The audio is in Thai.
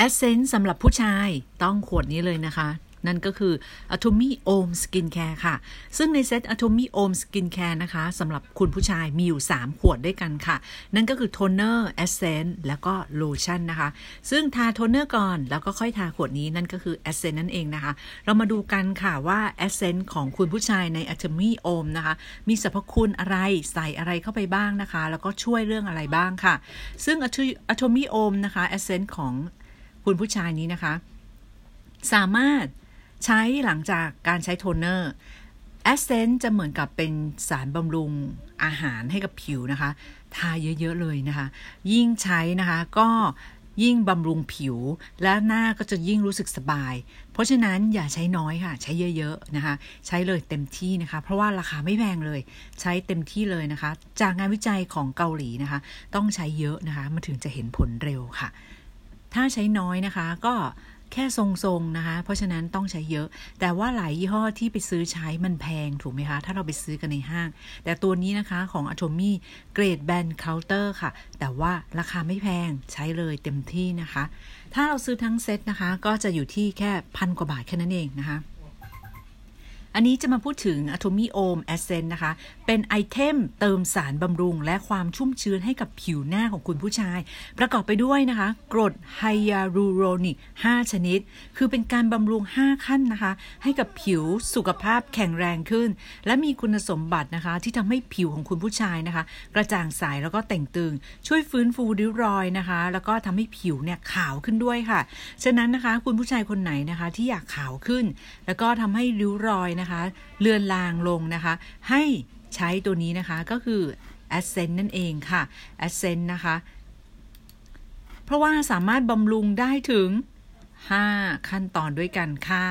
essence สำหรับผู้ชายต้องขวดนี้เลยนะคะ นั่นก็คือ Atomy Homme Skincare ค่ะ ซึ่งในเซต Atomy Om Skincare นะคะสำหรับคุณผู้ชายมีอยู่ 3 ขวดด้วยกันค่ะ นั่นก็คือ toner essence แล้วก็โลชั่นนะคะ ซึ่งทาโทนเนอร์ก่อน แล้วก็ค่อยทาขวดนี้นั่นก็คือ essence นั่นเองนะคะ เรามาดูกันค่ะว่า essence ของคุณผู้ชายใน Atomy Homme นะคะ มีสรรพคุณอะไรใส่อะไรเข้าไปบ้างนะคะ แล้วก็ช่วยเรื่องอะไรบ้างค่ะ ซึ่ง Atomy Homme นะคะ essence ของ คุณผู้ชายนี้นะคะ สามารถใช้หลังจากการใช้ toner essence จะเหมือนกับเป็นสารบำรุงอาหารให้กับผิวนะคะ ทาเยอะ ๆ เลยนะคะ ยิ่งใช้นะคะก็ยิ่งบำรุงผิวและหน้าก็จะยิ่งรู้สึกสบาย เพราะฉะนั้นอย่าใช้น้อยค่ะ ใช้เยอะ ๆ นะคะ ใช้เลยเต็มที่นะคะ เพราะว่าราคาไม่แพงเลย ใช้เต็มที่เลยนะคะ จากงานวิจัยของเกาหลีนะคะ ต้องใช้เยอะนะคะ มันถึงจะเห็นผลเร็วค่ะ ถ้าใช้น้อยนะคะ ก็แค่ทรงๆนะคะ เพราะฉะนั้นต้องใช้เยอะ แต่ว่าหลายยี่ห้อที่ไปซื้อใช้มันแพงถูกไหมคะ ถ้าเราไปซื้อกันในห้าง แต่ตัวนี้นะคะของ Atomy เกรดแบนเคาน์เตอร์ค่ะ แต่ว่าราคาไม่แพงใช้เลยเต็มที่นะคะ ถ้าเราซื้อทั้งเซ็ตนะคะ ก็จะอยู่ที่แค่พันกว่าบาทแค่นั้นเองนะคะ อันนี้จะมาพูดถึง Atomy Om Essence นะคะ เป็นไอเทมเติมสารบำรุง และความชุ่มชื้นให้กับผิวหน้าของคุณผู้ชาย ประกอบไปด้วยนะคะ กรดไฮยาลูโรนิก 5 ชนิด คือเป็นการบำรุง 5 ขั้นนะคะ ให้กับผิวสุขภาพแข็งแรงขึ้น และมีคุณสมบัตินะคะ ที่ทำให้ผิวของคุณผู้ชายนะคะ กระจ่างใสแล้วก็แต่งตึง ช่วยฟื้นฟูริ้วรอยนะคะ แล้วก็ทำให้ผิวเนี่ยขาวขึ้นด้วยค่ะ ฉะนั้นนะคะคุณผู้ชายคนไหนนะคะที่อยากขาวขึ้น แล้วก็ทำให้ริ้วรอยนะคะเลือนลางลงนะคะ ให้ใช้ตัวนี้นะคะก็คือ a s c e n t นั่นเองค่ะ a s c e n t นะคะ เพราะว่าสามารถบำรุงได้ถึง 5 ขั้นตอนด้วยกันค่ะ